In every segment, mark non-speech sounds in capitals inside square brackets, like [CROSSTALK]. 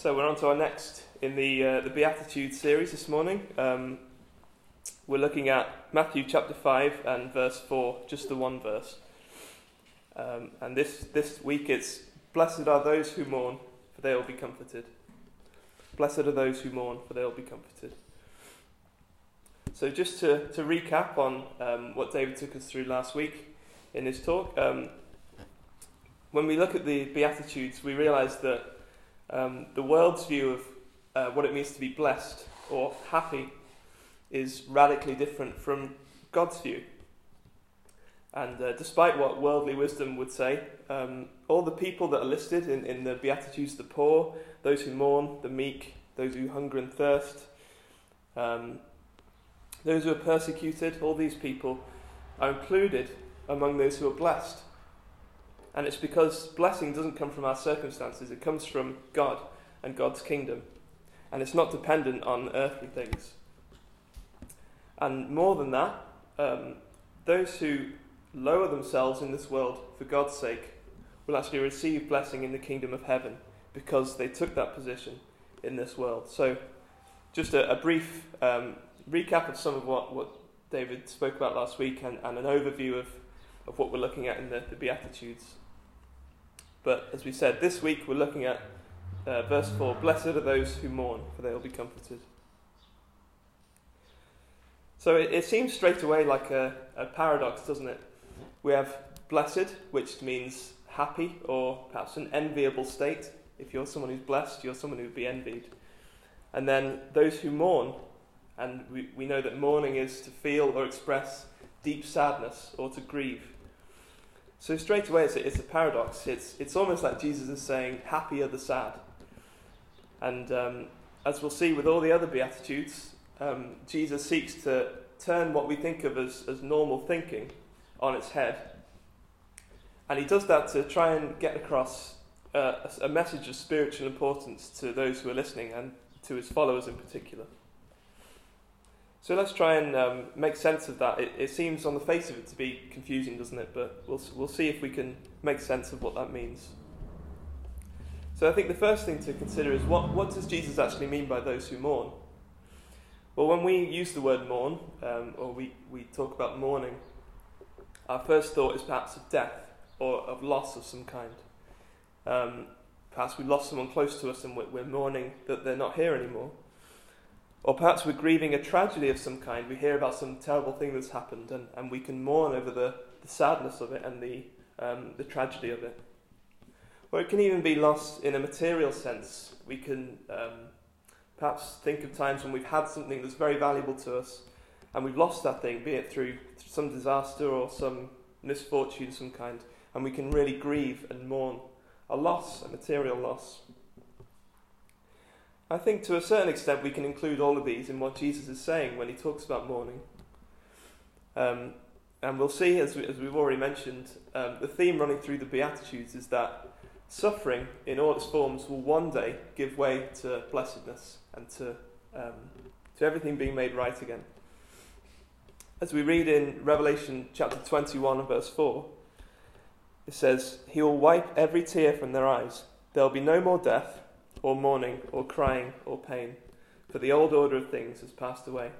So we're on to our next in the uh, the Beatitudes series this morning. Um, we're looking at Matthew chapter five and verse four, just the one verse. Um, and this this week it's blessed are those who mourn, for they will be comforted. Blessed are those who mourn, for they will be comforted. So just to, to recap on um, what David took us through last week in his talk, um, when we look at the Beatitudes, we realise that um, the world's view of uh, what it means to be blessed or happy is radically different from God's view. And uh, despite what worldly wisdom would say, um, all the people that are listed in, in the Beatitudes the poor, those who mourn, the meek, those who hunger and thirst, um, those who are persecuted, all these people are included among those who are blessed. And it's because blessing doesn't come from our circumstances, it comes from God and God's kingdom. And it's not dependent on earthly things. And more than that, um, those who lower themselves in this world for God's sake will actually receive blessing in the kingdom of heaven because they took that position in this world. So, just a, a brief um, recap of some of what, what David spoke about last week and, and an overview of, of what we're looking at in the, the Beatitudes. But as we said, this week we're looking at uh, verse 4 Blessed are those who mourn, for they will be comforted. So it, it seems straight away like a, a paradox, doesn't it? We have blessed, which means happy or perhaps an enviable state. If you're someone who's blessed, you're someone who would be envied. And then those who mourn, and we, we know that mourning is to feel or express deep sadness or to grieve. So straight away, it's a, it's a paradox. It's, it's almost like Jesus is saying, happy are the sad. And um, as we'll see with all the other Beatitudes, um, Jesus seeks to turn what we think of as, as normal thinking on its head. And he does that to try and get across uh, a, a message of spiritual importance to those who are listening and to his followers in particular. So let's try and um, make sense of that. It, it, seems on the face of it to be confusing, doesn't it? But we'll, we'll see if we can make sense of what that means. So I think the first thing to consider is what, what does Jesus actually mean by those who mourn? Well, when we use the word mourn, um, or we, we talk about mourning, our first thought is perhaps of death or of loss of some kind. Um, perhaps we've lost someone close to us and we're, we're mourning that they're not here anymore. Or perhaps we're grieving a tragedy of some kind. We hear about some terrible thing that's happened, and, and we can mourn over the, the sadness of it and the, um, the tragedy of it. Or it can even be lost in a material sense. We can um, perhaps think of times when we've had something that's very valuable to us, and we've lost that thing, be it through some disaster or some misfortune of some kind, and we can really grieve and mourn a loss, a material loss. I think to a certain extent we can include all of these in what Jesus is saying when he talks about mourning. Um, and we'll see, as, we, we've already mentioned, um, the theme running through the Beatitudes is that suffering in all its forms will one day give way to blessedness and to, um, to everything being made right again. As we read in Revelation chapter 21 verse 4, it says, He will wipe every tear from their eyes. There will be no more death or mourning, or crying, or pain, for the old order of things has passed away.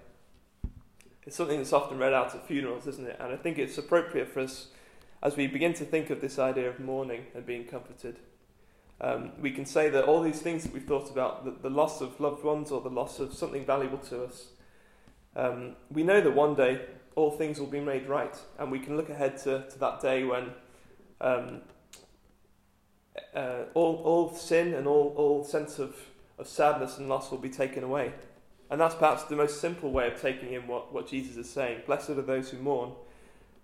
It's something that's often read out at funerals, isn't it? And I think it's appropriate for us as we begin to think of this idea of mourning and being comforted. Um, we can say that all these things that we've thought about, the, the, loss of loved ones or the loss of something valuable to us, um, we know that one day all things will be made right, and we can look ahead to, to that day when um, uh, all, all sin and all, all sense of, of sadness and loss will be taken away. And that's perhaps the most simple way of taking in what, what Jesus is saying. Blessed are those who mourn,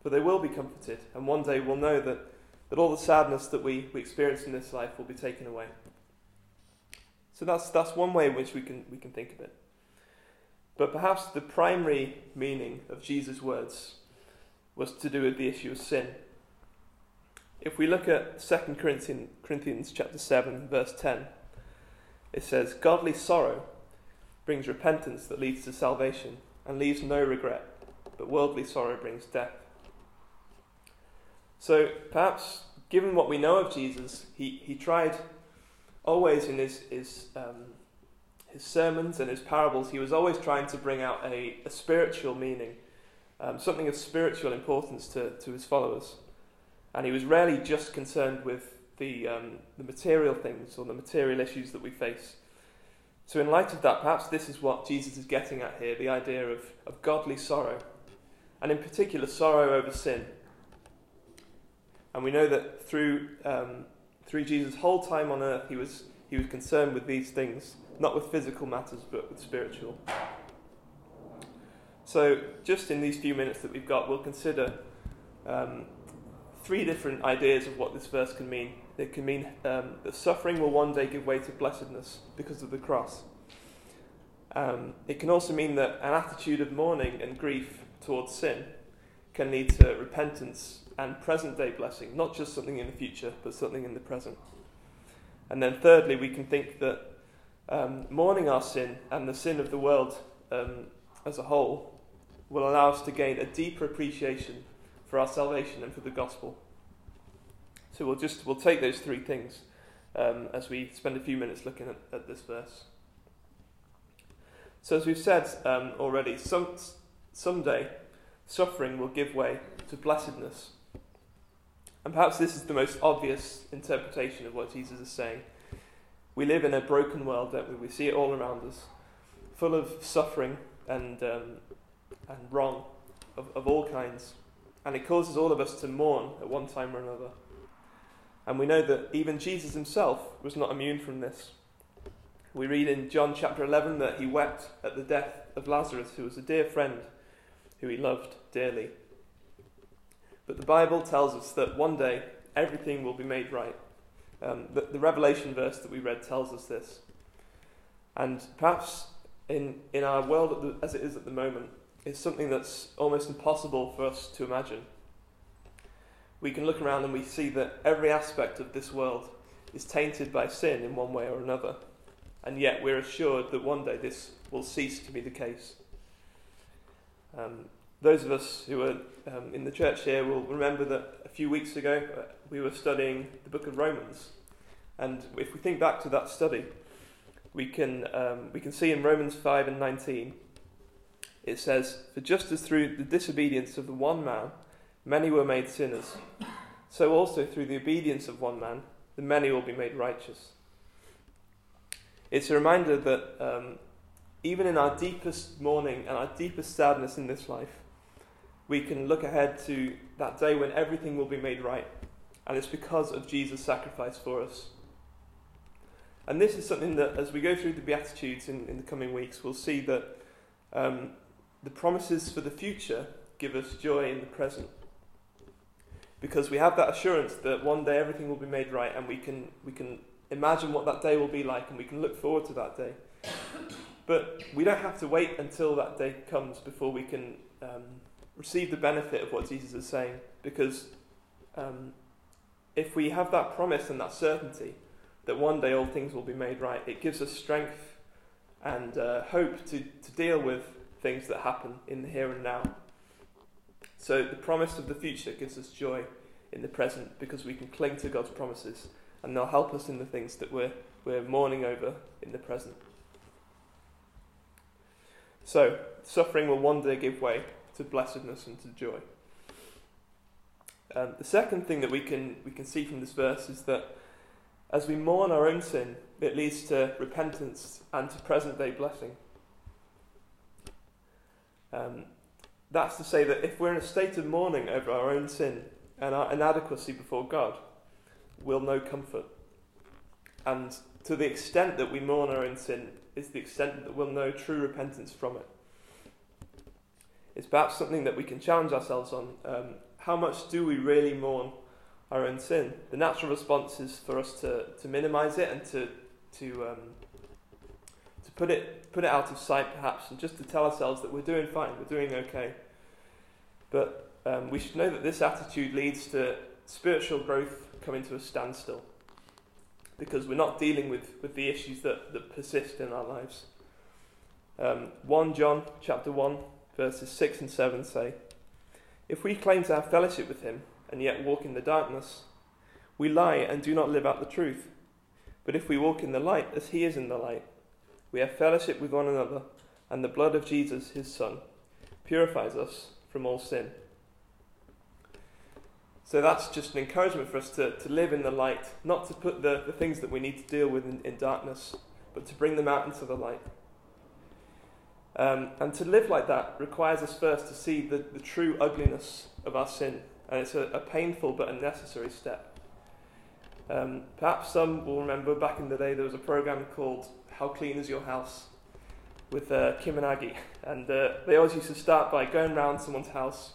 for they will be comforted. And one day we'll know that, that all the sadness that we, we experience in this life will be taken away. So that's, that's one way in which we can, we can think of it. But perhaps the primary meaning of Jesus' words was to do with the issue of sin if we look at 2 Corinthians, Corinthians chapter 7, verse 10, it says, Godly sorrow brings repentance that leads to salvation and leaves no regret, but worldly sorrow brings death. So perhaps, given what we know of Jesus, he, he tried always in his, his, um, his sermons and his parables, he was always trying to bring out a, a spiritual meaning, um, something of spiritual importance to, to his followers. And he was rarely just concerned with the, um, the material things or the material issues that we face. So, in light of that, perhaps this is what Jesus is getting at here the idea of, of godly sorrow, and in particular, sorrow over sin. And we know that through, um, through Jesus' whole time on earth, he was, he was concerned with these things, not with physical matters, but with spiritual. So, just in these few minutes that we've got, we'll consider um, three different ideas of what this verse can mean. It can mean um, that suffering will one day give way to blessedness because of the cross. Um, it can also mean that an attitude of mourning and grief towards sin can lead to repentance and present day blessing, not just something in the future, but something in the present. And then, thirdly, we can think that um, mourning our sin and the sin of the world um, as a whole will allow us to gain a deeper appreciation for our salvation and for the gospel. So we'll just we'll take those three things um, as we spend a few minutes looking at, at this verse. So as we've said um, already, some someday suffering will give way to blessedness. And perhaps this is the most obvious interpretation of what Jesus is saying. We live in a broken world, don't we? We see it all around us, full of suffering and, um, and wrong of, of all kinds. And it causes all of us to mourn at one time or another. And we know that even Jesus himself was not immune from this. We read in John chapter 11 that he wept at the death of Lazarus, who was a dear friend who he loved dearly. But the Bible tells us that one day everything will be made right. Um, the, the Revelation verse that we read tells us this. And perhaps in, in our world as it is at the moment, it's something that's almost impossible for us to imagine. We can look around and we see that every aspect of this world is tainted by sin in one way or another. And yet we're assured that one day this will cease to be the case. Um, those of us who are um, in the church here will remember that a few weeks ago uh, we were studying the book of Romans. And if we think back to that study, we can, um, we can see in Romans 5 and 19, it says, For just as through the disobedience of the one man many were made sinners, so also through the obedience of one man the many will be made righteous. It's a reminder that um, even in our deepest mourning and our deepest sadness in this life, we can look ahead to that day when everything will be made right. And it's because of Jesus' sacrifice for us. And this is something that, as we go through the Beatitudes in, in the coming weeks, we'll see that um, the promises for the future give us joy in the present. Because we have that assurance that one day everything will be made right, and we can, we can imagine what that day will be like, and we can look forward to that day. But we don't have to wait until that day comes before we can um, receive the benefit of what Jesus is saying. Because um, if we have that promise and that certainty that one day all things will be made right, it gives us strength and uh, hope to, to deal with things that happen in the here and now. So the promise of the future gives us joy in the present because we can cling to God's promises and they'll help us in the things that we're, we're mourning over in the present. So, suffering will one day give way to blessedness and to joy. Um, the second thing that we can, we can see from this verse is that as we mourn our own sin, it leads to repentance and to present day blessing. Um, that's to say that if we're in a state of mourning over our own sin and our inadequacy before God, we'll know comfort. And to the extent that we mourn our own sin, is the extent that we'll know true repentance from it. It's perhaps something that we can challenge ourselves on. Um, how much do we really mourn our own sin? The natural response is for us to, to minimize it and to, to, um, to put, it, put it out of sight, perhaps, and just to tell ourselves that we're doing fine, we're doing okay. But um, we should know that this attitude leads to spiritual growth coming to a standstill because we're not dealing with, with the issues that, that persist in our lives. Um, 1 John chapter 1, verses 6 and 7 say, If we claim to have fellowship with him and yet walk in the darkness, we lie and do not live out the truth. But if we walk in the light as he is in the light, we have fellowship with one another, and the blood of Jesus, his Son, purifies us from all sin. So that's just an encouragement for us to, to live in the light, not to put the, the things that we need to deal with in, in darkness, but to bring them out into the light. Um, and to live like that requires us first to see the, the true ugliness of our sin. And it's a, a painful but a necessary step. Um, perhaps some will remember back in the day there was a program called How Clean Is Your House with uh, Kim and Aggie. And uh, they always used to start by going around someone's house.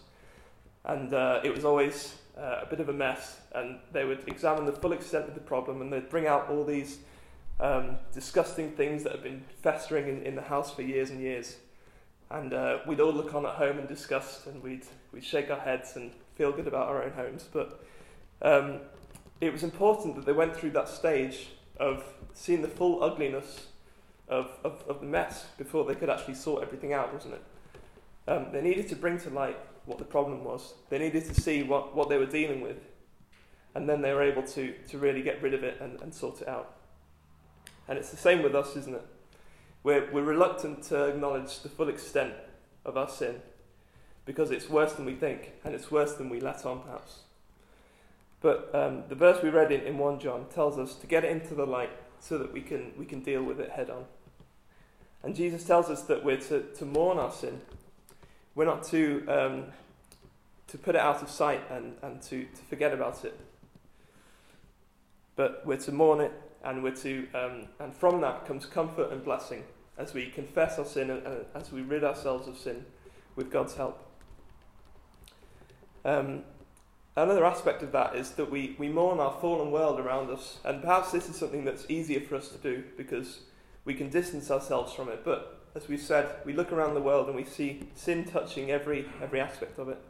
And uh, it was always uh, a bit of a mess. And they would examine the full extent of the problem and they'd bring out all these um, disgusting things that have been festering in, in the house for years and years. And uh, we'd all look on at home and discuss, and we'd, we'd shake our heads and feel good about our own homes. But um, it was important that they went through that stage of seeing the full ugliness of, of, of the mess before they could actually sort everything out, wasn't it? Um, they needed to bring to light what the problem was. They needed to see what, what they were dealing with. And then they were able to, to really get rid of it and, and sort it out. And it's the same with us, isn't it? We're, we're reluctant to acknowledge the full extent of our sin because it's worse than we think and it's worse than we let on, perhaps. But um, the verse we read in, in 1 John tells us to get it into the light so that we can, we can deal with it head on. And Jesus tells us that we're to, to mourn our sin. We're not to, um, to put it out of sight and, and to, to forget about it. But we're to mourn it and we're to, um, and from that comes comfort and blessing as we confess our sin and, and as we rid ourselves of sin with God's help. Um, another aspect of that is that we, we mourn our fallen world around us, and perhaps this is something that's easier for us to do because we can distance ourselves from it. But as we've said, we look around the world and we see sin touching every every aspect of it.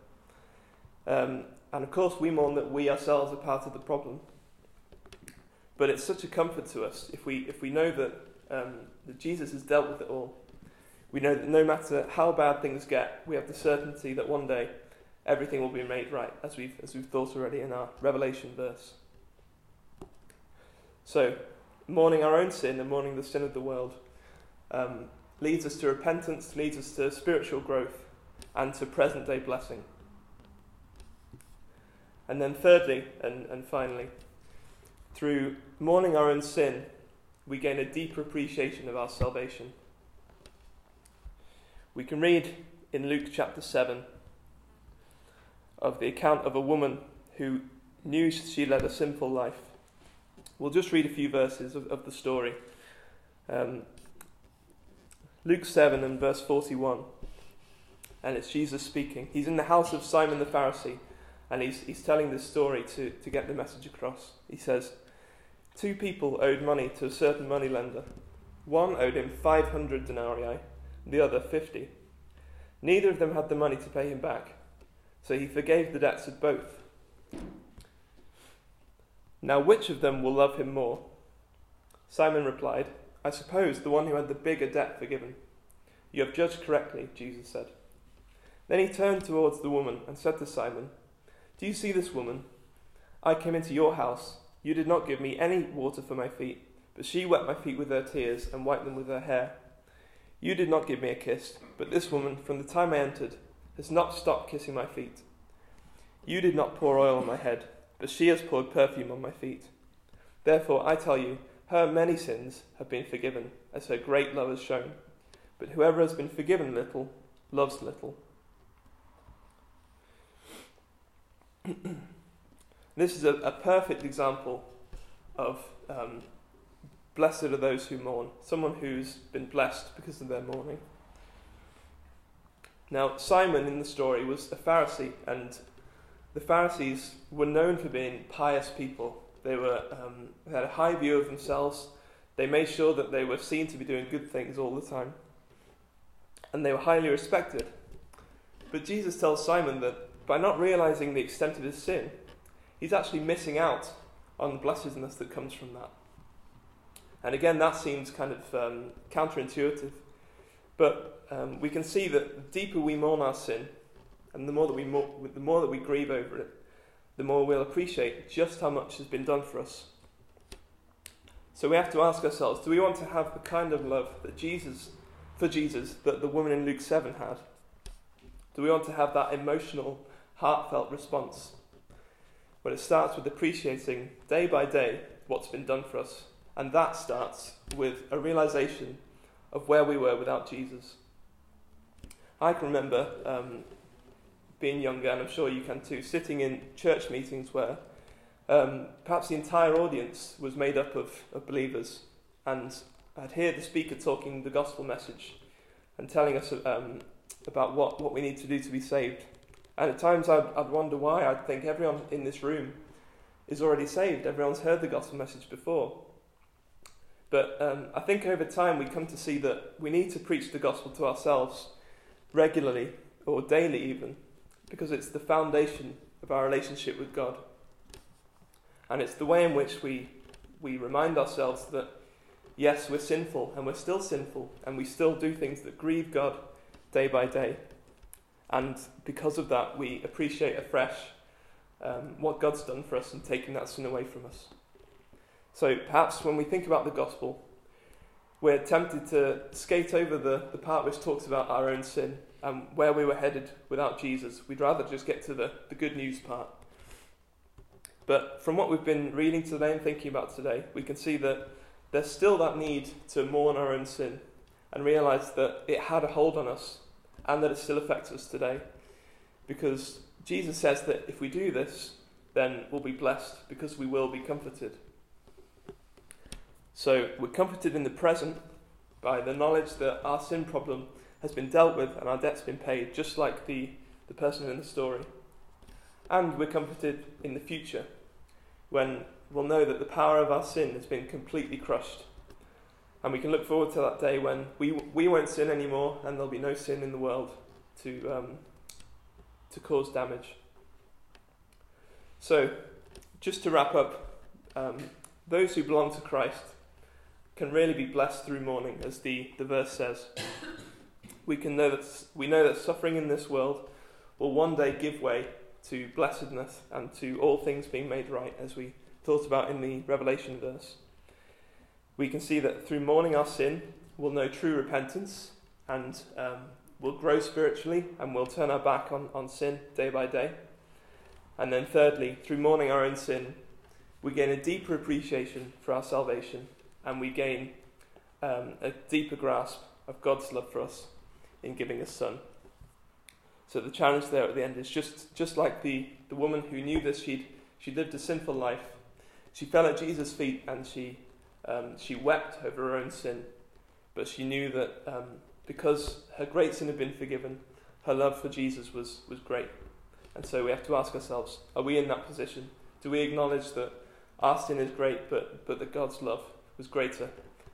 Um, and of course, we mourn that we ourselves are part of the problem. But it's such a comfort to us if we, if we know that, um, that Jesus has dealt with it all. We know that no matter how bad things get, we have the certainty that one day everything will be made right, as we've, as we've thought already in our Revelation verse. So, mourning our own sin and mourning the sin of the world um, leads us to repentance, leads us to spiritual growth, and to present day blessing. And then, thirdly, and, and finally, through mourning our own sin, we gain a deeper appreciation of our salvation. We can read in Luke chapter 7 of the account of a woman who knew she led a sinful life. We'll just read a few verses of, of the story. Um, Luke 7 and verse 41. And it's Jesus speaking. He's in the house of Simon the Pharisee, and he's, he's telling this story to, to get the message across. He says, Two people owed money to a certain moneylender. One owed him 500 denarii, the other 50. Neither of them had the money to pay him back, so he forgave the debts of both. Now, which of them will love him more? Simon replied, I suppose the one who had the bigger debt forgiven. You have judged correctly, Jesus said. Then he turned towards the woman and said to Simon, Do you see this woman? I came into your house. You did not give me any water for my feet, but she wet my feet with her tears and wiped them with her hair. You did not give me a kiss, but this woman, from the time I entered, has not stopped kissing my feet. You did not pour oil on my head, but she has poured perfume on my feet. Therefore, I tell you, her many sins have been forgiven, as her great love has shown. But whoever has been forgiven little, loves little. [CLEARS THROAT] This is a, a perfect example of um, blessed are those who mourn, someone who's been blessed because of their mourning. Now, Simon in the story was a Pharisee, and the Pharisees were known for being pious people. They, were, um, they had a high view of themselves. They made sure that they were seen to be doing good things all the time. And they were highly respected. But Jesus tells Simon that by not realizing the extent of his sin, he's actually missing out on the blessedness that comes from that. And again, that seems kind of um, counterintuitive. But um, we can see that the deeper we mourn our sin, and the more that we the more that we grieve over it, the more we'll appreciate just how much has been done for us. So we have to ask ourselves do we want to have the kind of love that Jesus, for Jesus, that the woman in Luke 7 had? Do we want to have that emotional, heartfelt response? But it starts with appreciating day by day what's been done for us. And that starts with a realization of where we were without Jesus. I can remember um, being younger, and I'm sure you can too, sitting in church meetings where um, perhaps the entire audience was made up of, of believers, and I'd hear the speaker talking the gospel message and telling us um, about what, what we need to do to be saved. And at times I'd, I'd wonder why. I'd think everyone in this room is already saved, everyone's heard the gospel message before. But um, I think over time we come to see that we need to preach the gospel to ourselves regularly or daily, even, because it's the foundation of our relationship with God. And it's the way in which we, we remind ourselves that, yes, we're sinful and we're still sinful and we still do things that grieve God day by day. And because of that, we appreciate afresh um, what God's done for us and taking that sin away from us. So perhaps when we think about the gospel, we're tempted to skate over the, the part which talks about our own sin and where we were headed without Jesus. We'd rather just get to the, the good news part. But from what we've been reading today and thinking about today, we can see that there's still that need to mourn our own sin and realize that it had a hold on us and that it still affects us today. Because Jesus says that if we do this, then we'll be blessed because we will be comforted. So we're comforted in the present by the knowledge that our sin problem has been dealt with and our debt's been paid, just like the, the person in the story. And we're comforted in the future when we'll know that the power of our sin has been completely crushed. And we can look forward to that day when we, we won't sin anymore and there'll be no sin in the world to, um, to cause damage. So, just to wrap up, um, those who belong to Christ can really be blessed through mourning, as the, the verse says. We can know that we know that suffering in this world will one day give way to blessedness and to all things being made right, as we thought about in the Revelation verse. We can see that through mourning our sin, we'll know true repentance and um, we'll grow spiritually and we'll turn our back on, on sin day by day. And then, thirdly, through mourning our own sin, we gain a deeper appreciation for our salvation and we gain um, a deeper grasp of God's love for us in giving His Son. So the challenge there at the end is just, just like the, the woman who knew this, she'd, she lived a sinful life. She fell at Jesus' feet and she, um, she wept over her own sin. But she knew that um, because her great sin had been forgiven, her love for Jesus was, was great. And so we have to ask ourselves are we in that position? Do we acknowledge that our sin is great, but, but that God's love was greater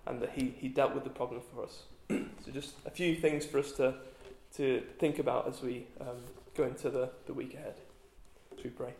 and that he, he dealt with the problem for us. [CLEARS THROAT] so, just a few things for us to, to think about as we um, go into the, the week ahead. Should we pray?